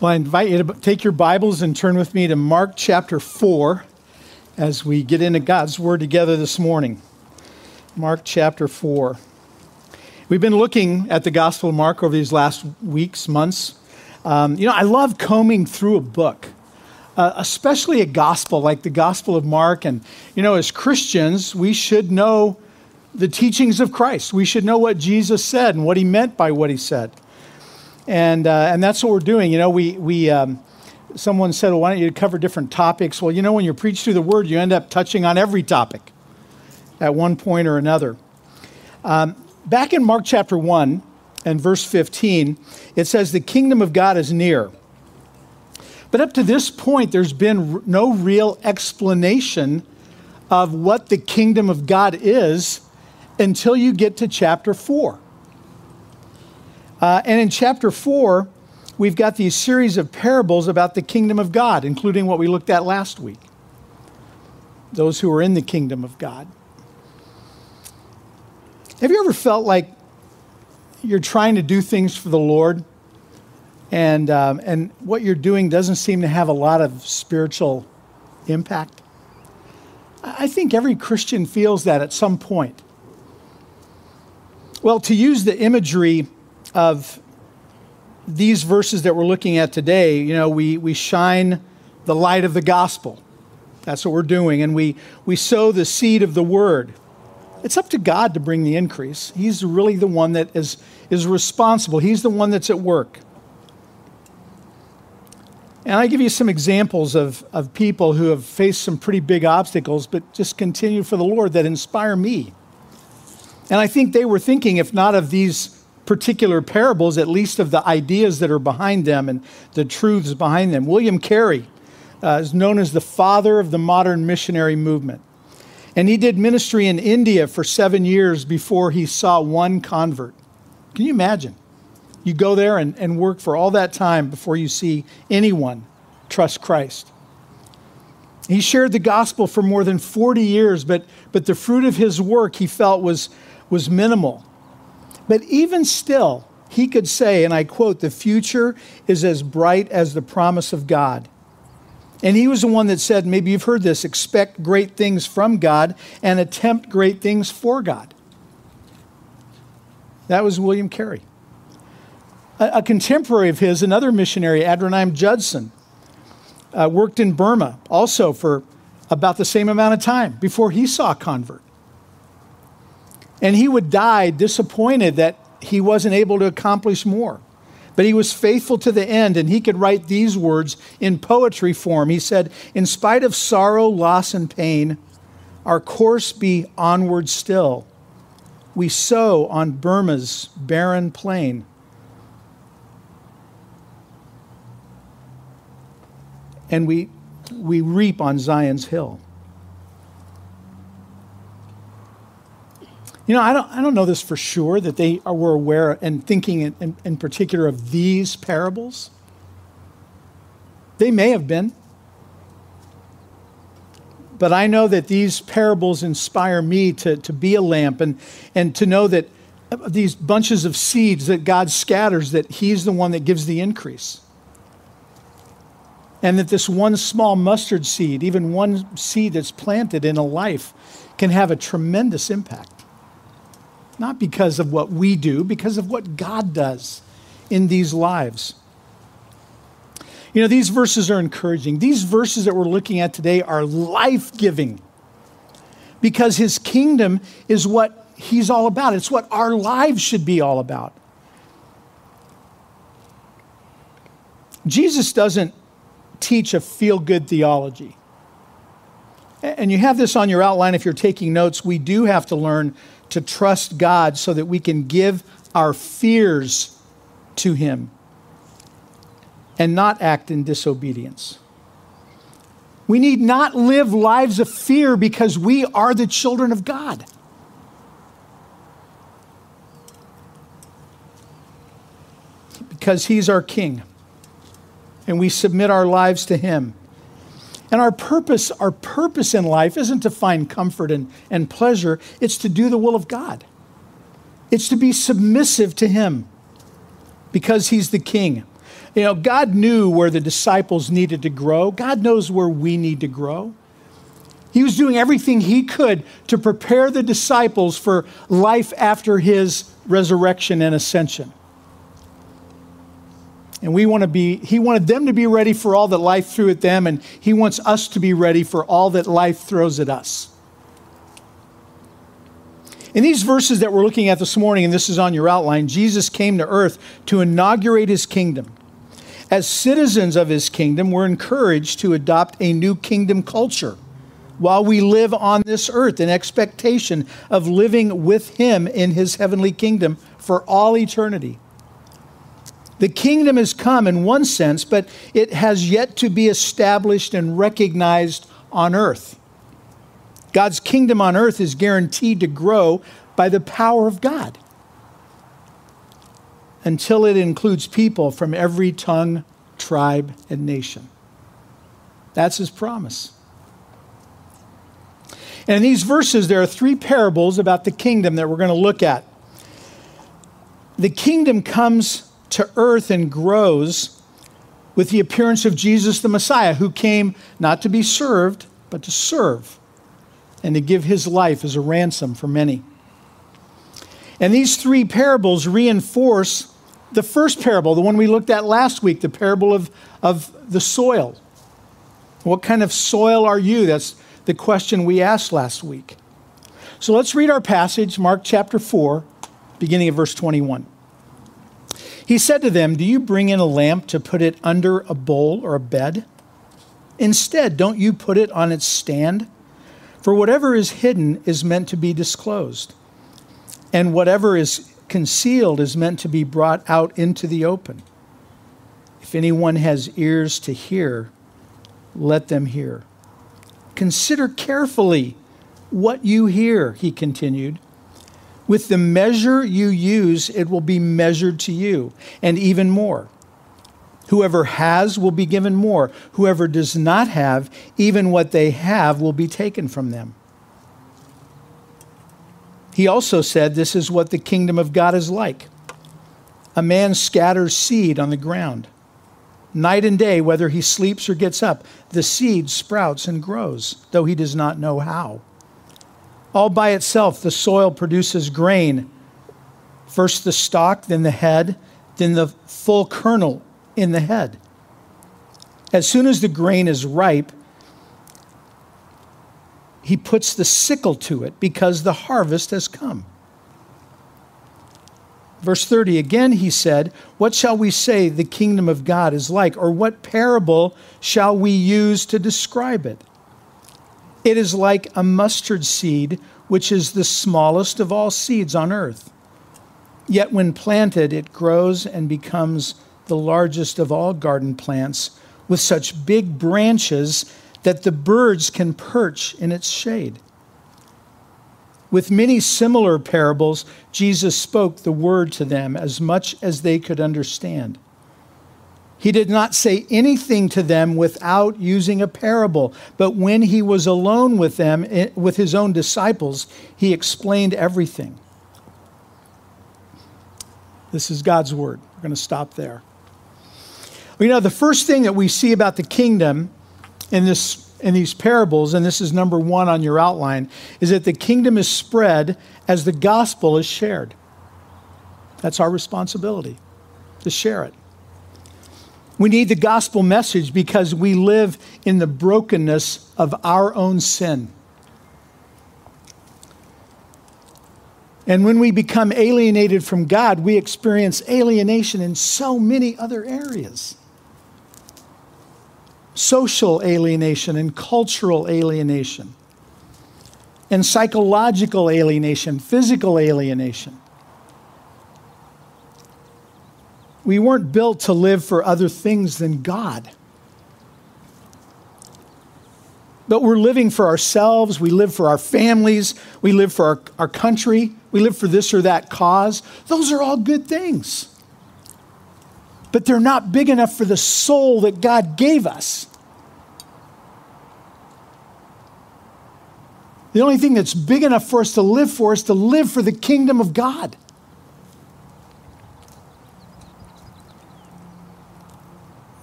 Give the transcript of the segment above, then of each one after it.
Well, I invite you to take your Bibles and turn with me to Mark chapter 4 as we get into God's Word together this morning. Mark chapter 4. We've been looking at the Gospel of Mark over these last weeks, months. Um, you know, I love combing through a book, uh, especially a gospel like the Gospel of Mark. And, you know, as Christians, we should know the teachings of Christ. We should know what Jesus said and what he meant by what he said and uh, and that's what we're doing. You know, we we um, someone said, well, "Why don't you cover different topics?" Well, you know, when you preach through the Word, you end up touching on every topic at one point or another. Um, back in Mark chapter one and verse fifteen, it says, "The kingdom of God is near." But up to this point, there's been no real explanation of what the kingdom of God is until you get to chapter 4. Uh, and in chapter 4, we've got these series of parables about the kingdom of God, including what we looked at last week those who are in the kingdom of God. Have you ever felt like you're trying to do things for the Lord and, um, and what you're doing doesn't seem to have a lot of spiritual impact? I think every Christian feels that at some point. Well, to use the imagery of these verses that we're looking at today, you know, we, we shine the light of the gospel. That's what we're doing. And we, we sow the seed of the word. It's up to God to bring the increase. He's really the one that is, is responsible, He's the one that's at work. And I give you some examples of, of people who have faced some pretty big obstacles, but just continue for the Lord that inspire me. And I think they were thinking, if not of these particular parables, at least of the ideas that are behind them and the truths behind them. William Carey uh, is known as the father of the modern missionary movement. And he did ministry in India for seven years before he saw one convert. Can you imagine? You go there and, and work for all that time before you see anyone trust Christ. He shared the gospel for more than 40 years, but, but the fruit of his work he felt was, was minimal. But even still, he could say, and I quote, the future is as bright as the promise of God. And he was the one that said, maybe you've heard this expect great things from God and attempt great things for God. That was William Carey. A, a contemporary of his, another missionary, Adoniram Judson, uh, worked in Burma also for about the same amount of time before he saw a convert. And he would die disappointed that he wasn't able to accomplish more. But he was faithful to the end, and he could write these words in poetry form. He said, In spite of sorrow, loss, and pain, our course be onward still. We sow on Burma's barren plain. And we, we reap on Zion's hill. You know, I don't, I don't know this for sure that they were aware and thinking in, in, in particular of these parables. They may have been. But I know that these parables inspire me to, to be a lamp and, and to know that these bunches of seeds that God scatters, that He's the one that gives the increase. And that this one small mustard seed, even one seed that's planted in a life, can have a tremendous impact not because of what we do, because of what God does in these lives. You know, these verses are encouraging. These verses that we're looking at today are life giving because his kingdom is what he's all about. It's what our lives should be all about. Jesus doesn't teach a feel good theology. And you have this on your outline if you're taking notes. We do have to learn to trust God so that we can give our fears to Him and not act in disobedience. We need not live lives of fear because we are the children of God. Because He's our King and we submit our lives to Him. And our purpose, our purpose in life isn't to find comfort and, and pleasure, it's to do the will of God. It's to be submissive to Him because He's the King. You know, God knew where the disciples needed to grow. God knows where we need to grow. He was doing everything he could to prepare the disciples for life after his resurrection and ascension. And we want to be, he wanted them to be ready for all that life threw at them, and he wants us to be ready for all that life throws at us. In these verses that we're looking at this morning, and this is on your outline, Jesus came to earth to inaugurate his kingdom. As citizens of his kingdom, we're encouraged to adopt a new kingdom culture while we live on this earth in expectation of living with him in his heavenly kingdom for all eternity. The kingdom has come in one sense, but it has yet to be established and recognized on earth. God's kingdom on earth is guaranteed to grow by the power of God until it includes people from every tongue, tribe, and nation. That's his promise. And in these verses, there are three parables about the kingdom that we're going to look at. The kingdom comes to earth and grows with the appearance of Jesus the Messiah, who came not to be served, but to serve and to give his life as a ransom for many. And these three parables reinforce the first parable, the one we looked at last week, the parable of, of the soil. What kind of soil are you? That's the question we asked last week. So let's read our passage, Mark chapter 4, beginning of verse 21. He said to them, Do you bring in a lamp to put it under a bowl or a bed? Instead, don't you put it on its stand? For whatever is hidden is meant to be disclosed, and whatever is concealed is meant to be brought out into the open. If anyone has ears to hear, let them hear. Consider carefully what you hear, he continued. With the measure you use, it will be measured to you, and even more. Whoever has will be given more. Whoever does not have, even what they have will be taken from them. He also said, This is what the kingdom of God is like. A man scatters seed on the ground. Night and day, whether he sleeps or gets up, the seed sprouts and grows, though he does not know how. All by itself, the soil produces grain first the stalk, then the head, then the full kernel in the head. As soon as the grain is ripe, he puts the sickle to it because the harvest has come. Verse 30 again, he said, What shall we say the kingdom of God is like, or what parable shall we use to describe it? It is like a mustard seed, which is the smallest of all seeds on earth. Yet when planted, it grows and becomes the largest of all garden plants, with such big branches that the birds can perch in its shade. With many similar parables, Jesus spoke the word to them as much as they could understand. He did not say anything to them without using a parable, but when he was alone with them, eh, with his own disciples, he explained everything. This is God's word. We're going to stop there. You know, the first thing that we see about the kingdom in this in these parables, and this is number one on your outline, is that the kingdom is spread as the gospel is shared. That's our responsibility to share it. We need the gospel message because we live in the brokenness of our own sin. And when we become alienated from God, we experience alienation in so many other areas social alienation and cultural alienation, and psychological alienation, physical alienation. We weren't built to live for other things than God. But we're living for ourselves, we live for our families, we live for our, our country, we live for this or that cause. Those are all good things but they're not big enough for the soul that God gave us. The only thing that's big enough for us to live for is to live for the kingdom of God.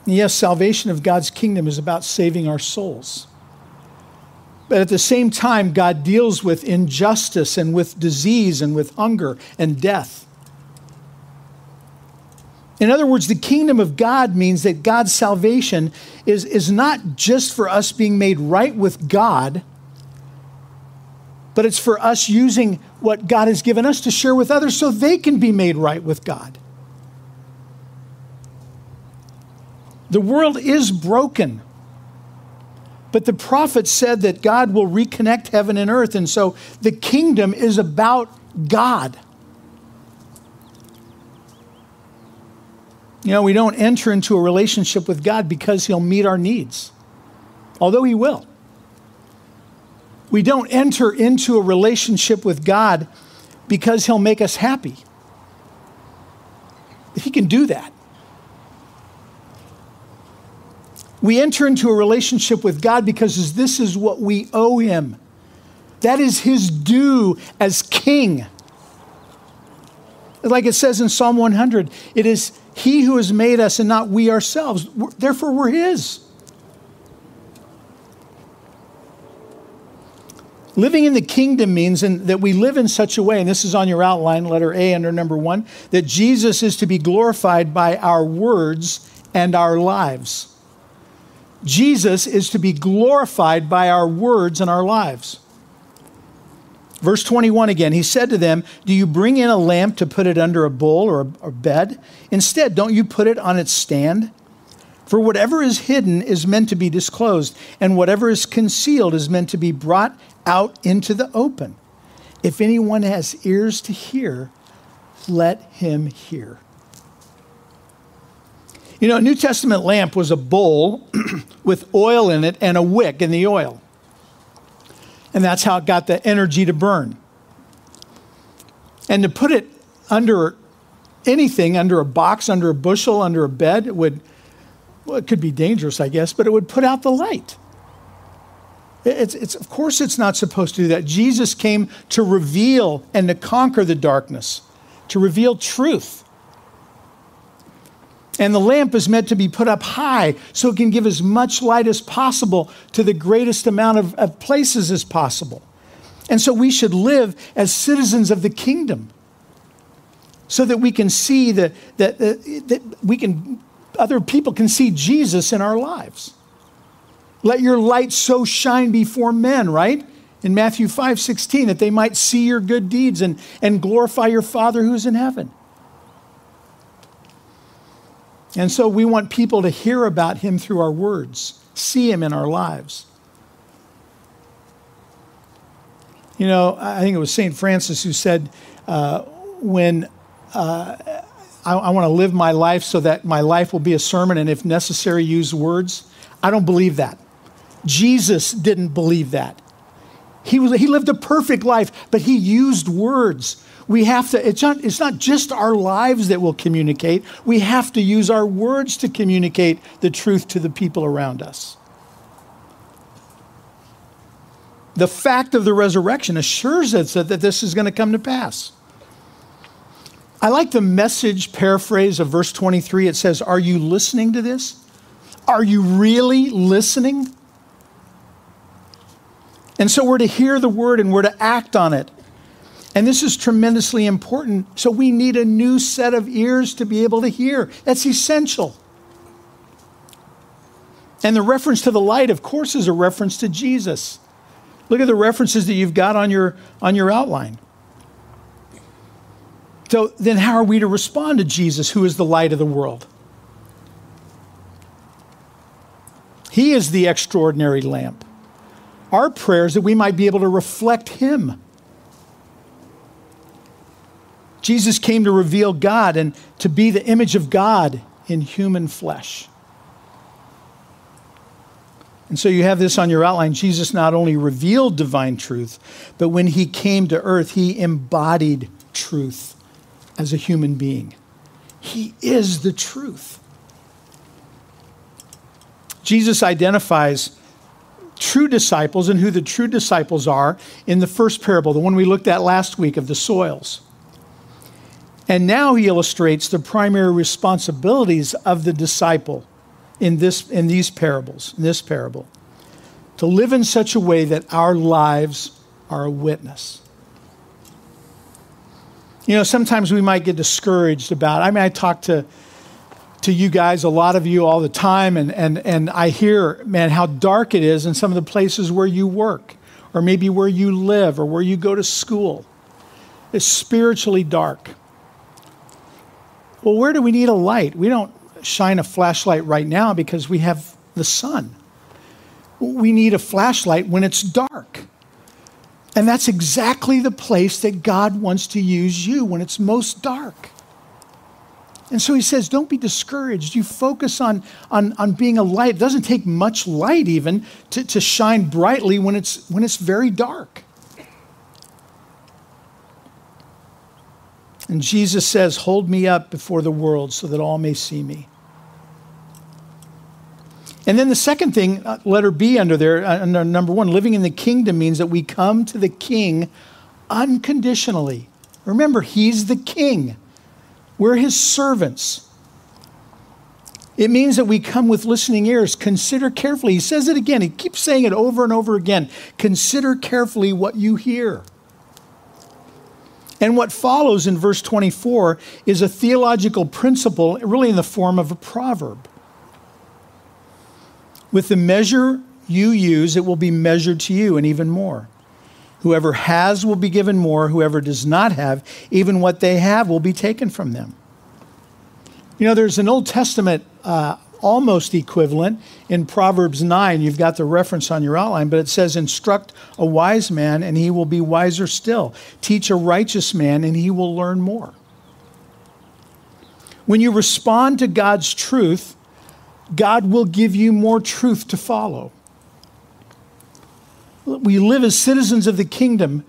Yes, salvation of God's kingdom is about saving our souls. But at the same time, God deals with injustice and with disease and with hunger and death. In other words, the kingdom of God means that God's salvation is, is not just for us being made right with God, but it's for us using what God has given us to share with others so they can be made right with God. The world is broken. But the prophet said that God will reconnect heaven and earth. And so the kingdom is about God. You know, we don't enter into a relationship with God because He'll meet our needs, although He will. We don't enter into a relationship with God because He'll make us happy. He can do that. We enter into a relationship with God because this is what we owe Him. That is His due as King. Like it says in Psalm 100, it is he who has made us and not we ourselves. Therefore, we're His. Living in the kingdom means in, that we live in such a way, and this is on your outline, letter A under number one, that Jesus is to be glorified by our words and our lives. Jesus is to be glorified by our words and our lives. Verse 21 again, he said to them, Do you bring in a lamp to put it under a bowl or a, bed? Instead, don't you put it on its stand? For whatever is hidden is meant to be disclosed, and whatever is concealed is meant to be brought out into the open. If anyone has ears to hear, let him hear. You know, a New Testament lamp was a bowl with oil in it and a wick in the oil. And that's how it got the energy to burn. And to put it under anything, under a box, under a bushel, under a bed, it would, well, it could be dangerous, I guess, but it would put out the light. It's, it's, of course, it's not supposed to do that. Jesus came to reveal and to conquer the darkness, to reveal truth. And the lamp is meant to be put up high so it can give as much light as possible to the greatest amount of, of places as possible. And so we should live as citizens of the kingdom so that we can see that, that, that we can, other people can see Jesus in our lives. Let your light so shine before men, right? In Matthew 5 16, that they might see your good deeds and, and glorify your Father who's in heaven. And so we want people to hear about him through our words, see him in our lives. You know, I think it was St. Francis who said, uh, when uh, I, I want to live my life so that my life will be a sermon and, if necessary, use words. I don't believe that. Jesus didn't believe that. He, was, he lived a perfect life, but he used words we have to, it's not, it's not just our lives that will communicate. We have to use our words to communicate the truth to the people around us. The fact of the resurrection assures us that, that this is going to come to pass. I like the message paraphrase of verse 23. It says, Are you listening to this? Are you really listening? And so we're to hear the word and we're to act on it. And this is tremendously important. So we need a new set of ears to be able to hear. That's essential. And the reference to the light, of course, is a reference to Jesus. Look at the references that you've got on your, on your outline. So then, how are we to respond to Jesus, who is the light of the world? He is the extraordinary lamp. Our prayer is that we might be able to reflect Him. Jesus came to reveal God and to be the image of God in human flesh. And so you have this on your outline. Jesus not only revealed divine truth, but when he came to earth, he embodied truth as a human being. He is the truth. Jesus identifies true disciples and who the true disciples are in the first parable, the one we looked at last week of the soils. And now he illustrates the primary responsibilities of the disciple in, this, in these parables, in this parable, to live in such a way that our lives are a witness. You know, sometimes we might get discouraged about, I mean, I talk to, to you guys, a lot of you all the time, and, and, and I hear, man, how dark it is in some of the places where you work, or maybe where you live, or where you go to school. It's spiritually dark. Well, where do we need a light? We don't shine a flashlight right now because we have the sun. We need a flashlight when it's dark. And that's exactly the place that God wants to use you when it's most dark. And so he says, don't be discouraged. You focus on, on, on being a light. It doesn't take much light even to, to shine brightly when it's, when it's very dark. And Jesus says, Hold me up before the world so that all may see me. And then the second thing, uh, letter B under there, uh, under number one, living in the kingdom means that we come to the king unconditionally. Remember, he's the king, we're his servants. It means that we come with listening ears. Consider carefully. He says it again. He keeps saying it over and over again. Consider carefully what you hear. And what follows in verse 24 is a theological principle, really in the form of a proverb. With the measure you use, it will be measured to you, and even more. Whoever has will be given more. Whoever does not have, even what they have will be taken from them. You know, there's an Old Testament uh, almost equivalent in Proverbs 9. You've got the reference on your outline, but it says, Instruct a wise man, and he will be wiser still. Teach a righteous man, and he will learn more. When you respond to God's truth, God will give you more truth to follow. We live as citizens of the kingdom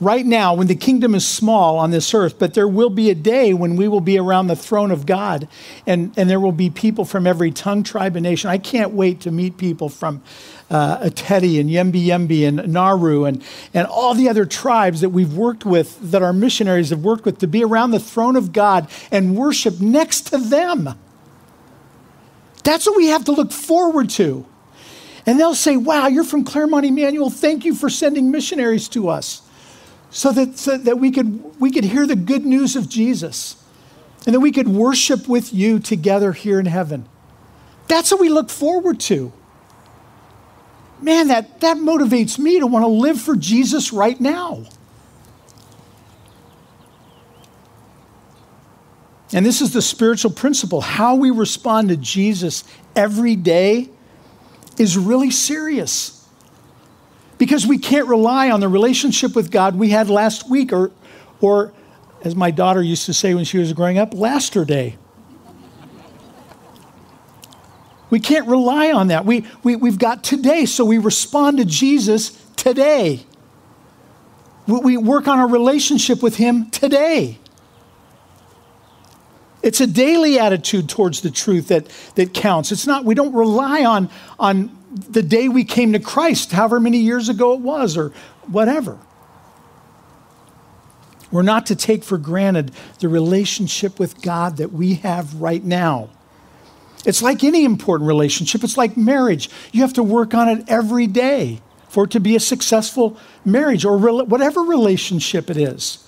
right now when the kingdom is small on this earth, but there will be a day when we will be around the throne of God and, and there will be people from every tongue, tribe, and nation. I can't wait to meet people from uh, and Yembi Yembi and Naru and, and all the other tribes that we've worked with, that our missionaries have worked with, to be around the throne of God and worship next to them. That's what we have to look forward to. And they'll say, Wow, you're from Claremont Emmanuel. Thank you for sending missionaries to us so that, so that we, could, we could hear the good news of Jesus and that we could worship with you together here in heaven. That's what we look forward to. Man, that, that motivates me to want to live for Jesus right now. And this is the spiritual principle. How we respond to Jesus every day is really serious. Because we can't rely on the relationship with God we had last week, or, or as my daughter used to say when she was growing up, laster day. We can't rely on that. We, we, we've got today, so we respond to Jesus today. We, we work on our relationship with Him today. It's a daily attitude towards the truth that, that counts. It's not, we don't rely on, on the day we came to Christ, however many years ago it was, or whatever. We're not to take for granted the relationship with God that we have right now. It's like any important relationship, it's like marriage. You have to work on it every day for it to be a successful marriage or whatever relationship it is.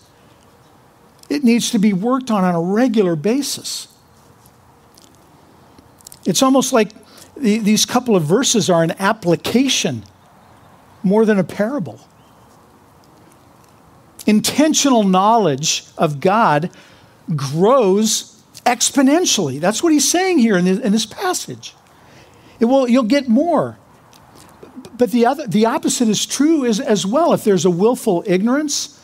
It needs to be worked on on a regular basis. It's almost like the, these couple of verses are an application more than a parable. Intentional knowledge of God grows exponentially. That's what he's saying here in this, in this passage. It will, you'll get more. But the, other, the opposite is true as, as well. If there's a willful ignorance,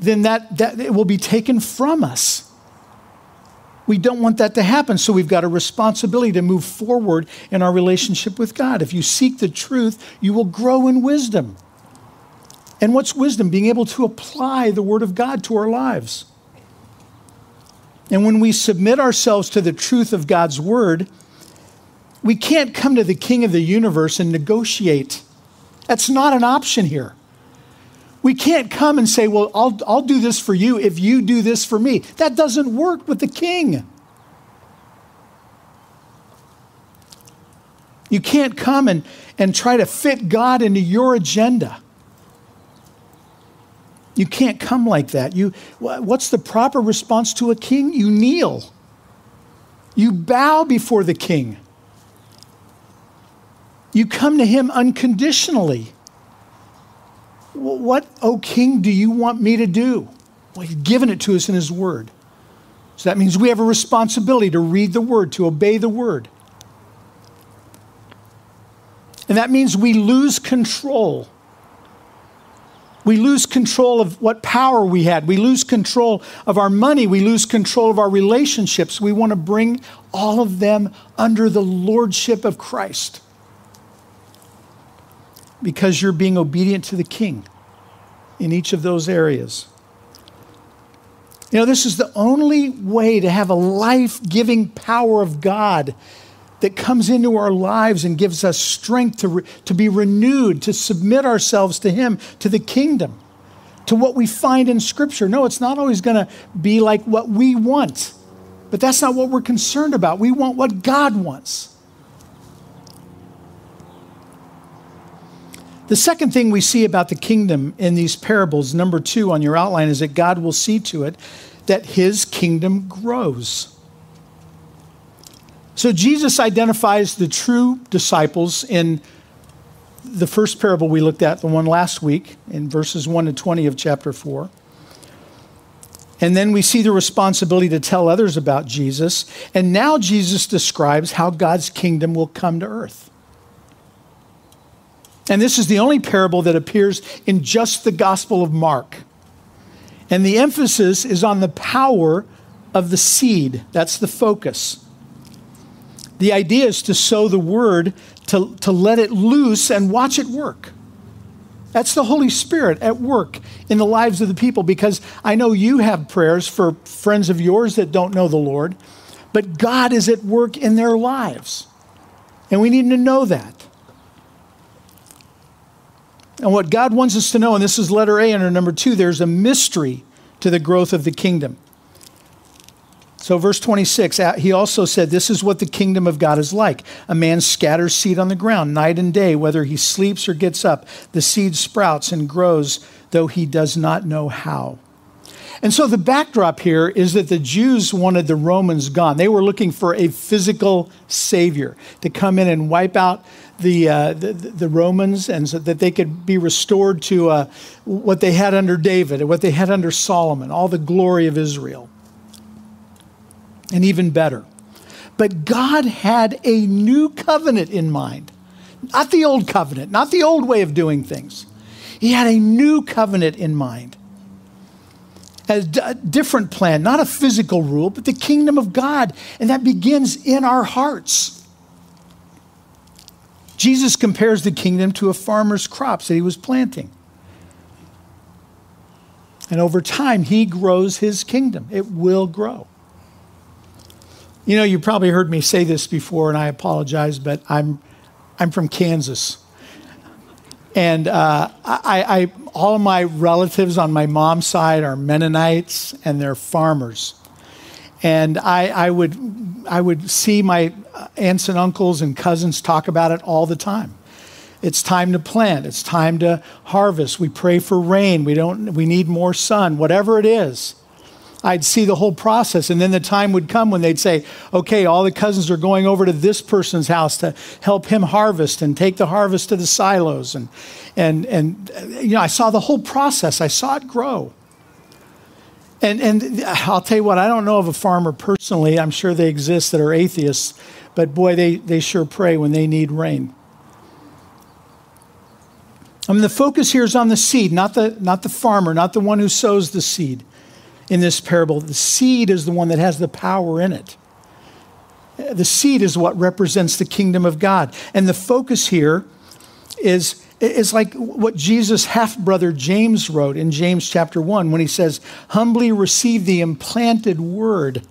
then that, that it will be taken from us. We don't want that to happen, so we've got a responsibility to move forward in our relationship with God. If you seek the truth, you will grow in wisdom. And what's wisdom? Being able to apply the Word of God to our lives. And when we submit ourselves to the truth of God's Word, we can't come to the King of the universe and negotiate. That's not an option here. We can't come and say, Well, I'll, I'll do this for you if you do this for me. That doesn't work with the king. You can't come and, and try to fit God into your agenda. You can't come like that. You, what's the proper response to a king? You kneel. You bow before the king. You come to him unconditionally. What, O oh king, do you want me to do? Well, he's given it to us in his word. So that means we have a responsibility to read the word, to obey the word. And that means we lose control. We lose control of what power we had. We lose control of our money. We lose control of our relationships. We want to bring all of them under the lordship of Christ because you're being obedient to the king in each of those areas. You know, this is the only way to have a life giving power of God that comes into our lives and gives us strength to, re- to be renewed, to submit ourselves to Him, to the kingdom, to what we find in Scripture. No, it's not always going to be like what we want, but that's not what we're concerned about. We want what God wants. The second thing we see about the kingdom in these parables, number two on your outline, is that God will see to it that his kingdom grows. So Jesus identifies the true disciples in the first parable we looked at, the one last week, in verses 1 to 20 of chapter 4. And then we see the responsibility to tell others about Jesus. And now Jesus describes how God's kingdom will come to earth. And this is the only parable that appears in just the Gospel of Mark. And the emphasis is on the power of the seed. That's the focus. The idea is to sow the word, to, to let it loose and watch it work. That's the Holy Spirit at work in the lives of the people because I know you have prayers for friends of yours that don't know the Lord, but God is at work in their lives. And we need to know that. And what God wants us to know, and this is letter A under number two, there's a mystery to the growth of the kingdom. So, verse 26, uh, he also said, This is what the kingdom of God is like. A man scatters seed on the ground night and day, whether he sleeps or gets up. The seed sprouts and grows, though he does not know how. And so, the backdrop here is that the Jews wanted the Romans gone. They were looking for a physical savior to come in and wipe out the, uh, the, the, Romans and so that they could be restored to uh, what they had under David and what they had under Solomon, all the glory of Israel. And even better. But God had a new covenant in mind, not the old covenant, not the old way of doing things. He had a new covenant in mind. D- a different plan, not a physical rule, but the kingdom of God. And that begins in our hearts. Jesus compares the kingdom to a farmer's crops that he was planting. And over time, he grows his kingdom. It will grow. You know, you probably heard me say this before, and I apologize, but I'm, I'm from Kansas. And uh, I, I, all my relatives on my mom's side are Mennonites, and they're farmers. And I, I, would, I would see my aunts and uncles and cousins talk about it all the time. It's time to plant. It's time to harvest. We pray for rain. We don't we need more sun, whatever it is. I'd see the whole process and then the time would come when they'd say, "Okay, all the cousins are going over to this person's house to help him harvest and take the harvest to the silos." And and and you know, I saw the whole process. I saw it grow. And, and I'll tell you what, I don't know of a farmer personally. I'm sure they exist that are atheists, but boy, they, they sure pray when they need rain. I mean, the focus here is on the seed, not the, not the farmer, not the one who sows the seed in this parable. The seed is the one that has the power in it. The seed is what represents the kingdom of God. And the focus here is it's like what Jesus' half brother James wrote in James chapter 1 when he says, Humbly receive the implanted word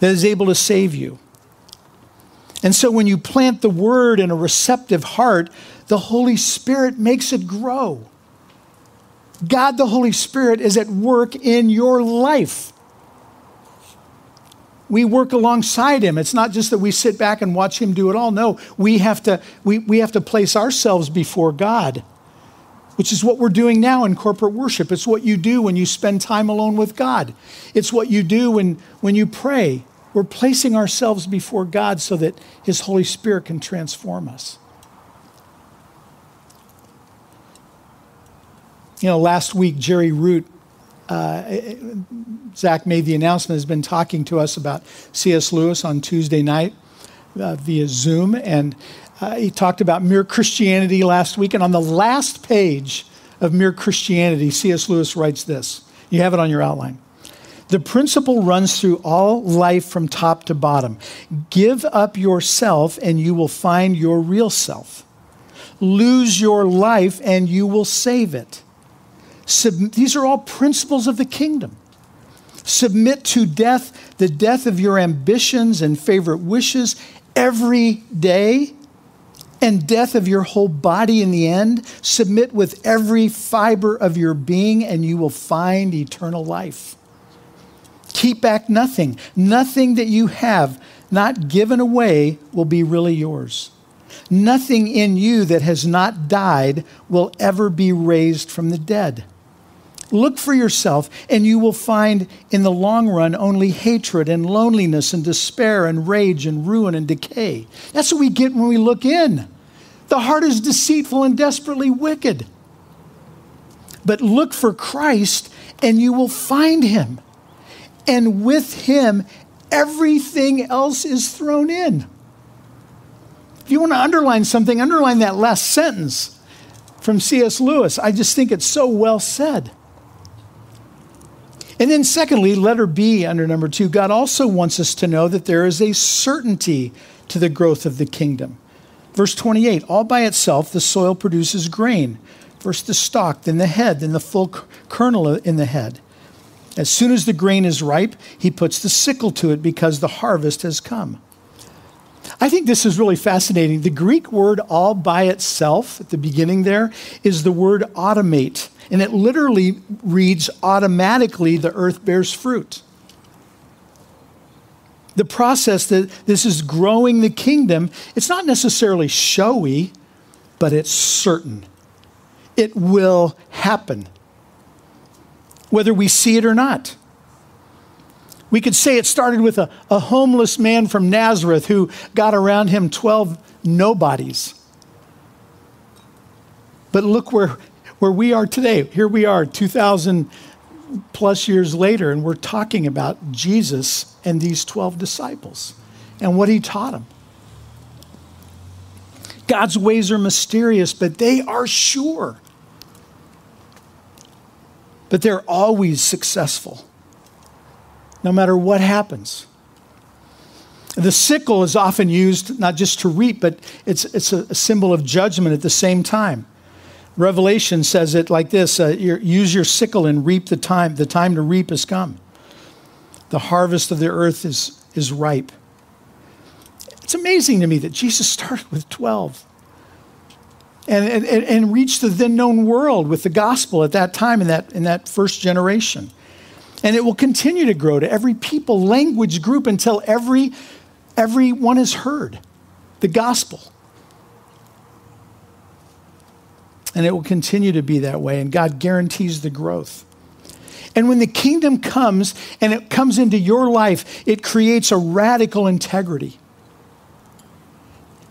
that is able to save you. And so when you plant the word in a receptive heart, the Holy Spirit makes it grow. God, the Holy Spirit, is at work in your life. we work alongside him. It's not just that we sit back and watch him do it all. No, we have to, we, we have to place ourselves before God, which is what we're doing now in corporate worship. It's what you do when you spend time alone with God, it's what you do when, when you pray. We're placing ourselves before God so that his Holy Spirit can transform us. You know, last week, Jerry Root uh, Zach made the announcement, has been talking to us about C.S. Lewis on Tuesday night uh, via Zoom. And uh, he talked about mere Christianity last week. And on the last page of Mere Christianity, C.S. Lewis writes this. You have it on your outline. The principle runs through all life from top to bottom. Give up yourself, and you will find your real self. Lose your life, and you will save it. Sub- these are all principles of the kingdom. Submit to death, the death of your ambitions and favorite wishes every day, and death of your whole body in the end. Submit with every fiber of your being, and you will find eternal life. Keep back nothing. Nothing that you have not given away will be really yours. Nothing in you that has not died will ever be raised from the dead. Look for yourself, and you will find in the long run only hatred and loneliness and despair and rage and ruin and decay. That's what we get when we look in. The heart is deceitful and desperately wicked. But look for Christ, and you will find him. And with him, everything else is thrown in. If you want to underline something, underline that last sentence from C.S. Lewis. I just think it's so well said. And then, secondly, letter B under number two, God also wants us to know that there is a certainty to the growth of the kingdom. Verse 28 all by itself, the soil produces grain. First the stalk, then the head, then the full kernel in the head. As soon as the grain is ripe, he puts the sickle to it because the harvest has come. I think this is really fascinating. The Greek word all by itself at the beginning there is the word automate and it literally reads automatically the earth bears fruit. The process that this is growing the kingdom, it's not necessarily showy, but it's certain. It will happen, whether we see it or not. We could say it started with a, a homeless man from Nazareth who got around him 12 nobodies. But look where where we are today. Here we are, 2,000 plus years later, and we're talking about Jesus and these 12 disciples and what he taught them. God's ways are mysterious, but they are sure. But they're always successful, no matter what happens. The sickle is often used not just to reap, but it's, it's a, a symbol of judgment at the same time. Revelation says it like this uh, use your sickle and reap the time. The time to reap has come. The harvest of the earth is, is ripe. It's amazing to me that Jesus started with 12 and, and, and reached the then known world with the gospel at that time in that, in that first generation. And it will continue to grow to every people, language, group until every, everyone has heard the gospel. And it will continue to be that way. And God guarantees the growth. And when the kingdom comes and it comes into your life, it creates a radical integrity.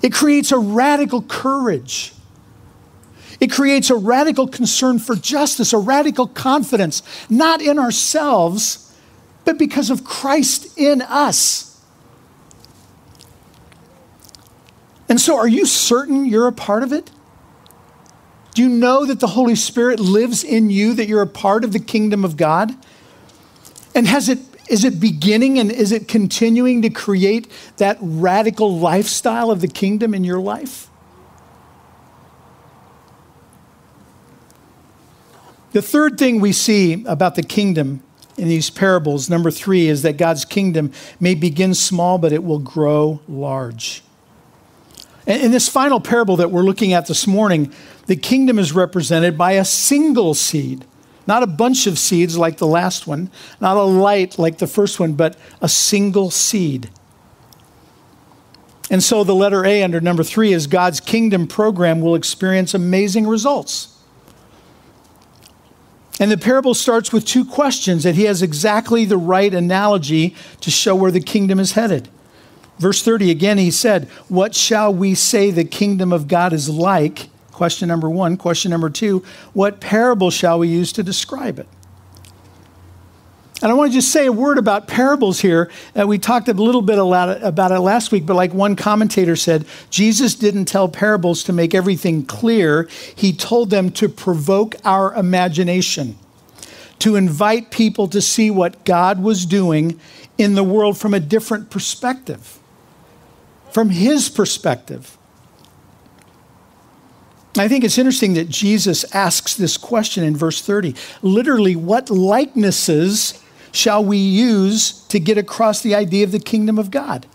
It creates a radical courage. It creates a radical concern for justice, a radical confidence, not in ourselves, but because of Christ in us. And so, are you certain you're a part of it? Do you know that the Holy Spirit lives in you, that you're a part of the kingdom of God? And has it is it beginning and is it continuing to create that radical lifestyle of the kingdom in your life? The third thing we see about the kingdom in these parables, number three, is that God's kingdom may begin small, but it will grow large. In this final parable that we're looking at this morning, the kingdom is represented by a single seed, Not a bunch of seeds like the last one, not a light like the first one, but a single seed. And so the letter A under number three is God's kingdom program will experience amazing results. And the parable starts with two questions that he has exactly the right analogy to show where the kingdom is headed. Verse 30 again, he said, What shall we say the kingdom of God is like? Question number one. Question number two, what parable shall we use to describe it? And I want to just say a word about parables here. Uh, we talked a little bit about it last week, but like one commentator said, Jesus didn't tell parables to make everything clear. He told them to provoke our imagination, to invite people to see what God was doing in the world from a different perspective, from His perspective. I think it's interesting that Jesus asks this question in verse 30. Literally, what likenesses shall we use to get across the idea of the kingdom of God?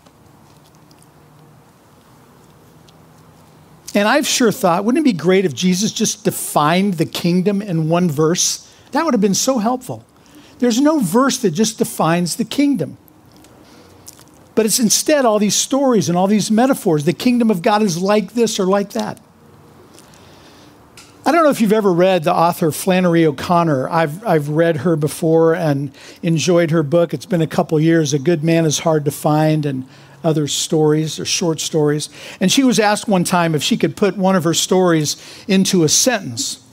And I've sure thought, wouldn't it be great if Jesus just defined the kingdom in one verse? That would have been so helpful. There's no verse that just defines the kingdom. But it's instead all these stories and all these metaphors. The kingdom of God is like this or like that. I don't know if you've ever read the author Flannery O'Connor. I've, I've read her before and enjoyed her book. It's been a couple years. A Good Man is Hard to Find and other stories or short stories. And she was asked one time if she could put one of her stories into a sentence.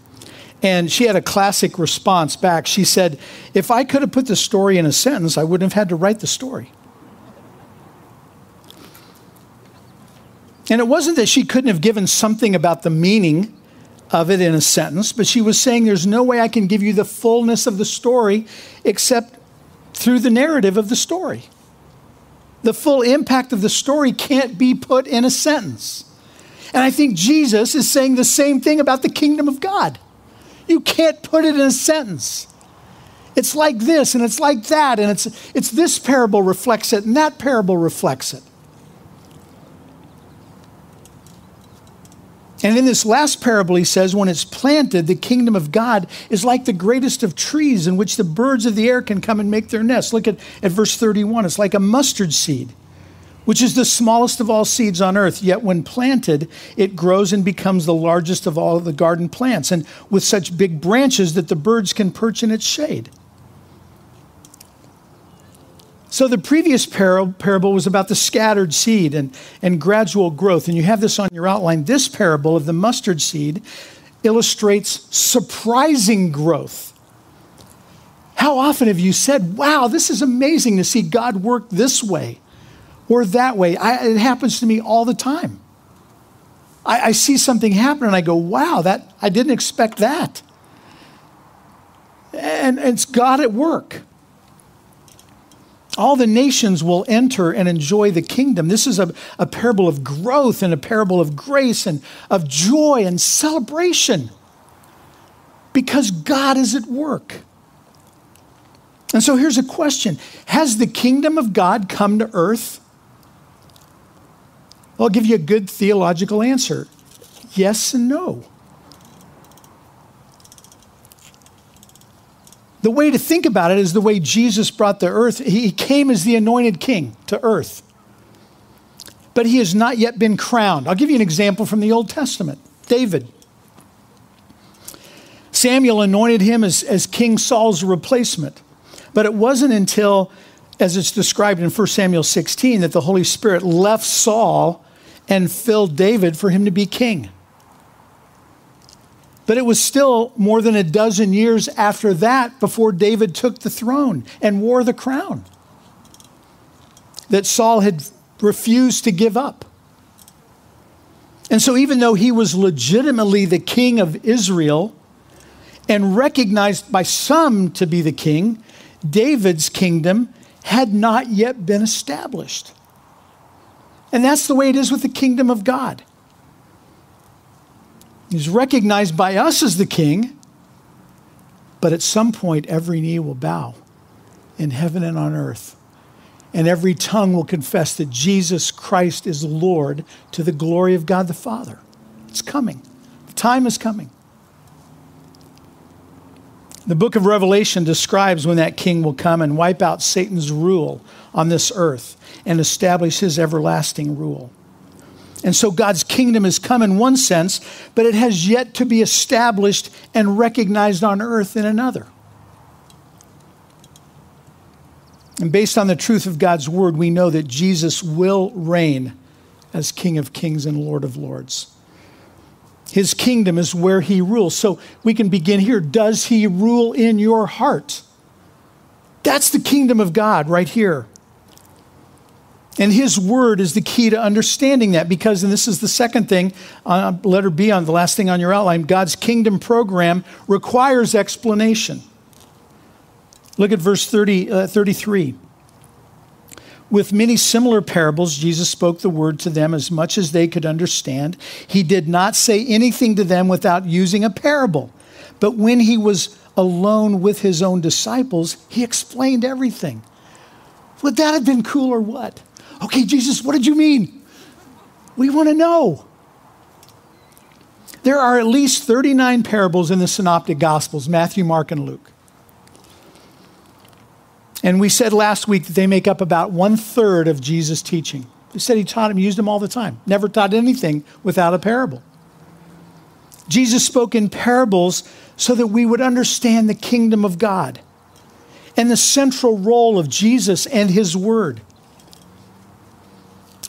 And she had a classic response back. She said, If I could have put the story in a sentence, I wouldn't have had to write the story. And it wasn't that she couldn't have given something about the meaning of it in a sentence, but she was saying there's no way I can give you the fullness of the story except through the narrative of the story. The full impact of the story can't be put in a sentence. And I think Jesus is saying the same thing about the kingdom of God. You can't put it in a sentence. It's like this and it's like that, and it's, it's this parable reflects it and that parable reflects it. And in this last parable, he says, when it's planted, the kingdom of God is like the greatest of trees in which the birds of the air can come and make their nests. Look at, at verse 31. It's like a mustard seed, which is the smallest of all seeds on earth. Yet when planted, it grows and becomes the largest of all the garden plants, and with such big branches that the birds can perch in its shade. So the previous parable was about the scattered seed and, and gradual growth. And you have this on your outline. This parable of the mustard seed illustrates surprising growth. How often have you said, Wow, this is amazing to see God work this way or that way? I, it happens to me all the time. I, I see something happen and I go, Wow, that, I didn't expect that. And, and it's God at work all the nations will enter and enjoy the kingdom. This is a, a parable of growth and a parable of grace and of joy and celebration because God is at work. And so here's a question Has the kingdom of God come to earth? I'll give you a good theological answer yes and no. The way to think about it is the way Jesus brought the earth. He came as the anointed king to earth. But he has not yet been crowned. I'll give you an example from the Old Testament David. Samuel anointed him as, as King Saul's replacement. But it wasn't until, as it's described in 1 Samuel 16, that the Holy Spirit left Saul and filled David for him to be king. But it was still more than a dozen years after that before David took the throne and wore the crown that Saul had refused to give up. And so, even though he was legitimately the king of Israel and recognized by some to be the king, David's kingdom had not yet been established. And that's the way it is with the kingdom of God. He's recognized by us as the king, but at some point, every knee will bow in heaven and on earth. And every tongue will confess that Jesus Christ is Lord to the glory of God the Father. It's coming. The time is coming. The book of Revelation describes when that king will come and wipe out Satan's rule on this earth and establish his everlasting rule. And so God's kingdom has come in one sense, but it has yet to be established and recognized on earth in another. And based on the truth of God's word, we know that Jesus will reign as King of kings and Lord of lords. His kingdom is where he rules. So we can begin here. Does he rule in your heart? That's the kingdom of God right here. And his word is the key to understanding that because, and this is the second thing, uh, letter B on the last thing on your outline, God's kingdom program requires explanation. Look at verse 30, uh, 33. With many similar parables, Jesus spoke the word to them as much as they could understand. He did not say anything to them without using a parable. But when he was alone with his own disciples, he explained everything. Would that have been cool or what? Okay, Jesus, what did you mean? We want to know. There are at least 39 parables in the Synoptic Gospels Matthew, Mark, and Luke. And we said last week that they make up about one third of Jesus' teaching. He said he taught them, used them all the time, never taught anything without a parable. Jesus spoke in parables so that we would understand the kingdom of God and the central role of Jesus and his word.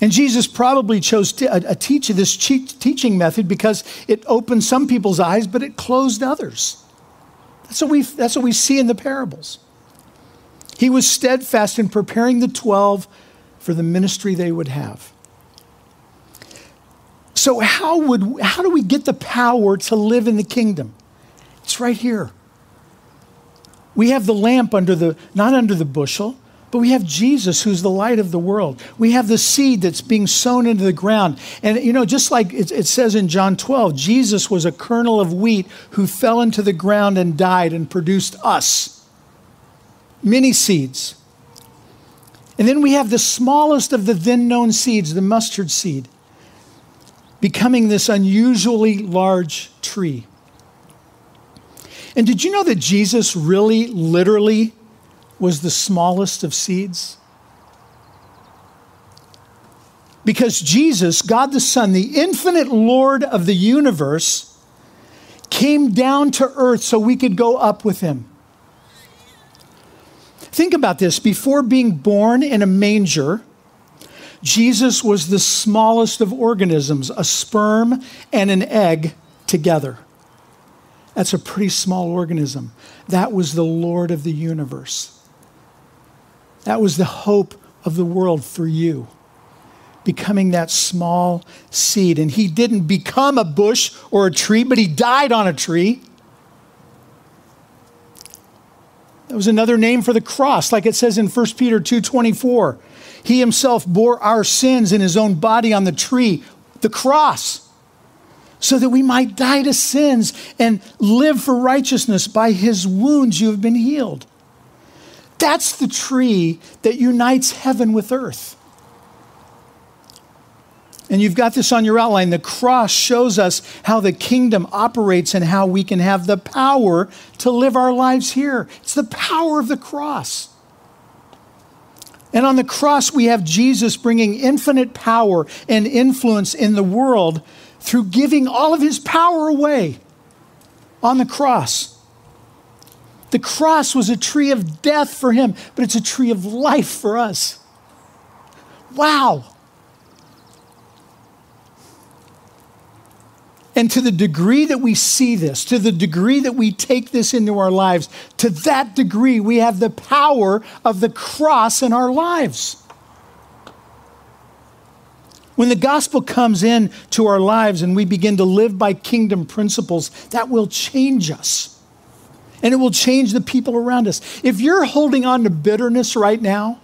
And Jesus probably chose a, a teach, this teaching method because it opened some people's eyes, but it closed others. That's what we, that's what we see in the parables. He was steadfast in preparing the 12 for the ministry they would have. So, how, would, how do we get the power to live in the kingdom? It's right here. We have the lamp under the, not under the bushel, but we have Jesus who's the light of the world. We have the seed that's being sown into the ground. And, you know, just like it, it says in John 12, Jesus was a kernel of wheat who fell into the ground and died and produced us many seeds. And then we have the smallest of the then known seeds, the mustard seed, becoming this unusually large tree. And did you know that Jesus really, literally was the smallest of seeds? Because Jesus, God the Son, the infinite Lord of the universe, came down to earth so we could go up with him. Think about this before being born in a manger, Jesus was the smallest of organisms, a sperm and an egg together. That's a pretty small organism. That was the Lord of the universe. That was the hope of the world for you, becoming that small seed. And he didn't become a bush or a tree, but he died on a tree. That was another name for the cross, like it says in 1 Peter 2:24. He himself bore our sins in his own body on the tree, the cross, so that we might die to sins and live for righteousness. By his wounds you have been healed. That's the tree that unites heaven with earth. And you've got this on your outline. The cross shows us how the kingdom operates and how we can have the power to live our lives here. It's the power of the cross. And on the cross, we have Jesus bringing infinite power and influence in the world through giving all of his power away on the cross. The cross was a tree of death for him, but it's a tree of life for us. Wow. And to the degree that we see this, to the degree that we take this into our lives, to that degree we have the power of the cross in our lives. When the gospel comes in to our lives and we begin to live by kingdom principles, that will change us. And it will change the people around us. If you're holding on to bitterness right now,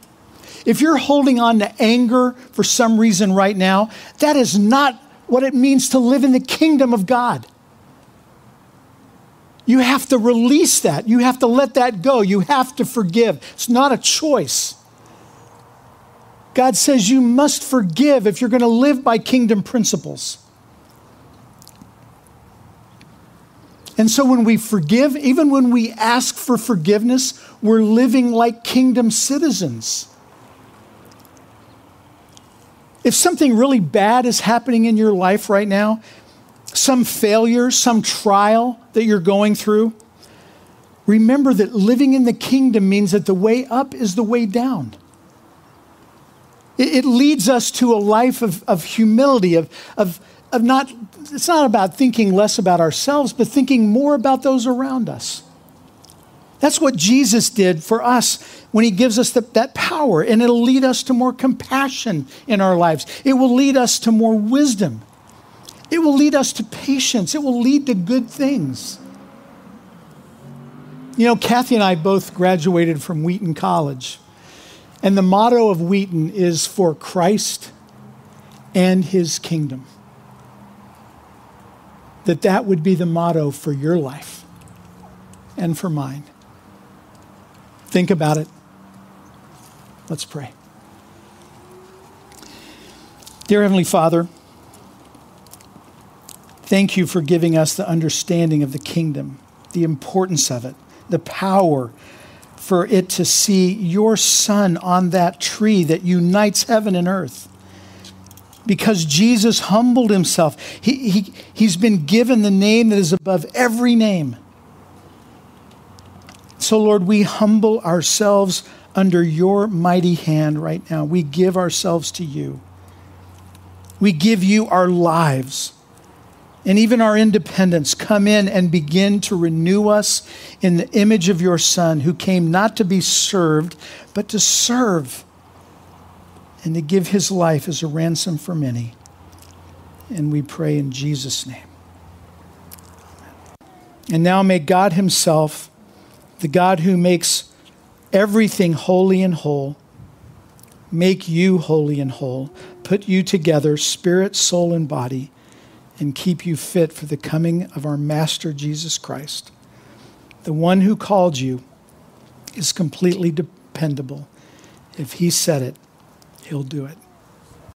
if you're holding on to anger for some reason right now, that is not what it means to live in the kingdom of God. You have to release that. You have to let that go. You have to forgive. It's not a choice. God says you must forgive if you're going to live by kingdom principles. And so when we forgive, even when we ask for forgiveness, we're living like kingdom citizens. If something really bad is happening in your life right now, some failure, some trial that you're going through, remember that living in the kingdom means that the way up is the way down. It, it leads us to a life of, of humility, of, of, of not, it's not about thinking less about ourselves, but thinking more about those around us. That's what Jesus did for us when he gives us the, that power, and it'll lead us to more compassion in our lives. It will lead us to more wisdom. It will lead us to patience. It will lead to good things. You know, Kathy and I both graduated from Wheaton College. And the motto of Wheaton is for Christ and his kingdom. That that would be the motto for your life and for mine. Think about it. Let's pray. Dear Heavenly Father, thank you for giving us the understanding of the kingdom, the importance of it, the power for it to see your Son on that tree that unites heaven and earth. Because Jesus humbled himself, he, he, he's been given the name that is above every name so, Lord, we humble ourselves under your mighty hand right now. We give ourselves to you. We give you our lives and even our independence. Come in and begin to renew us in the image of your Son, who came not to be served, but to serve and to give his life as a ransom for many. And we pray in Jesus' name. And now may God Himself the God who makes everything holy and whole, make you holy and whole, put you together, spirit, soul, and body, and keep you fit for the coming of our Master Jesus Christ. The one who called you is completely dependable. If he said it, he'll do it.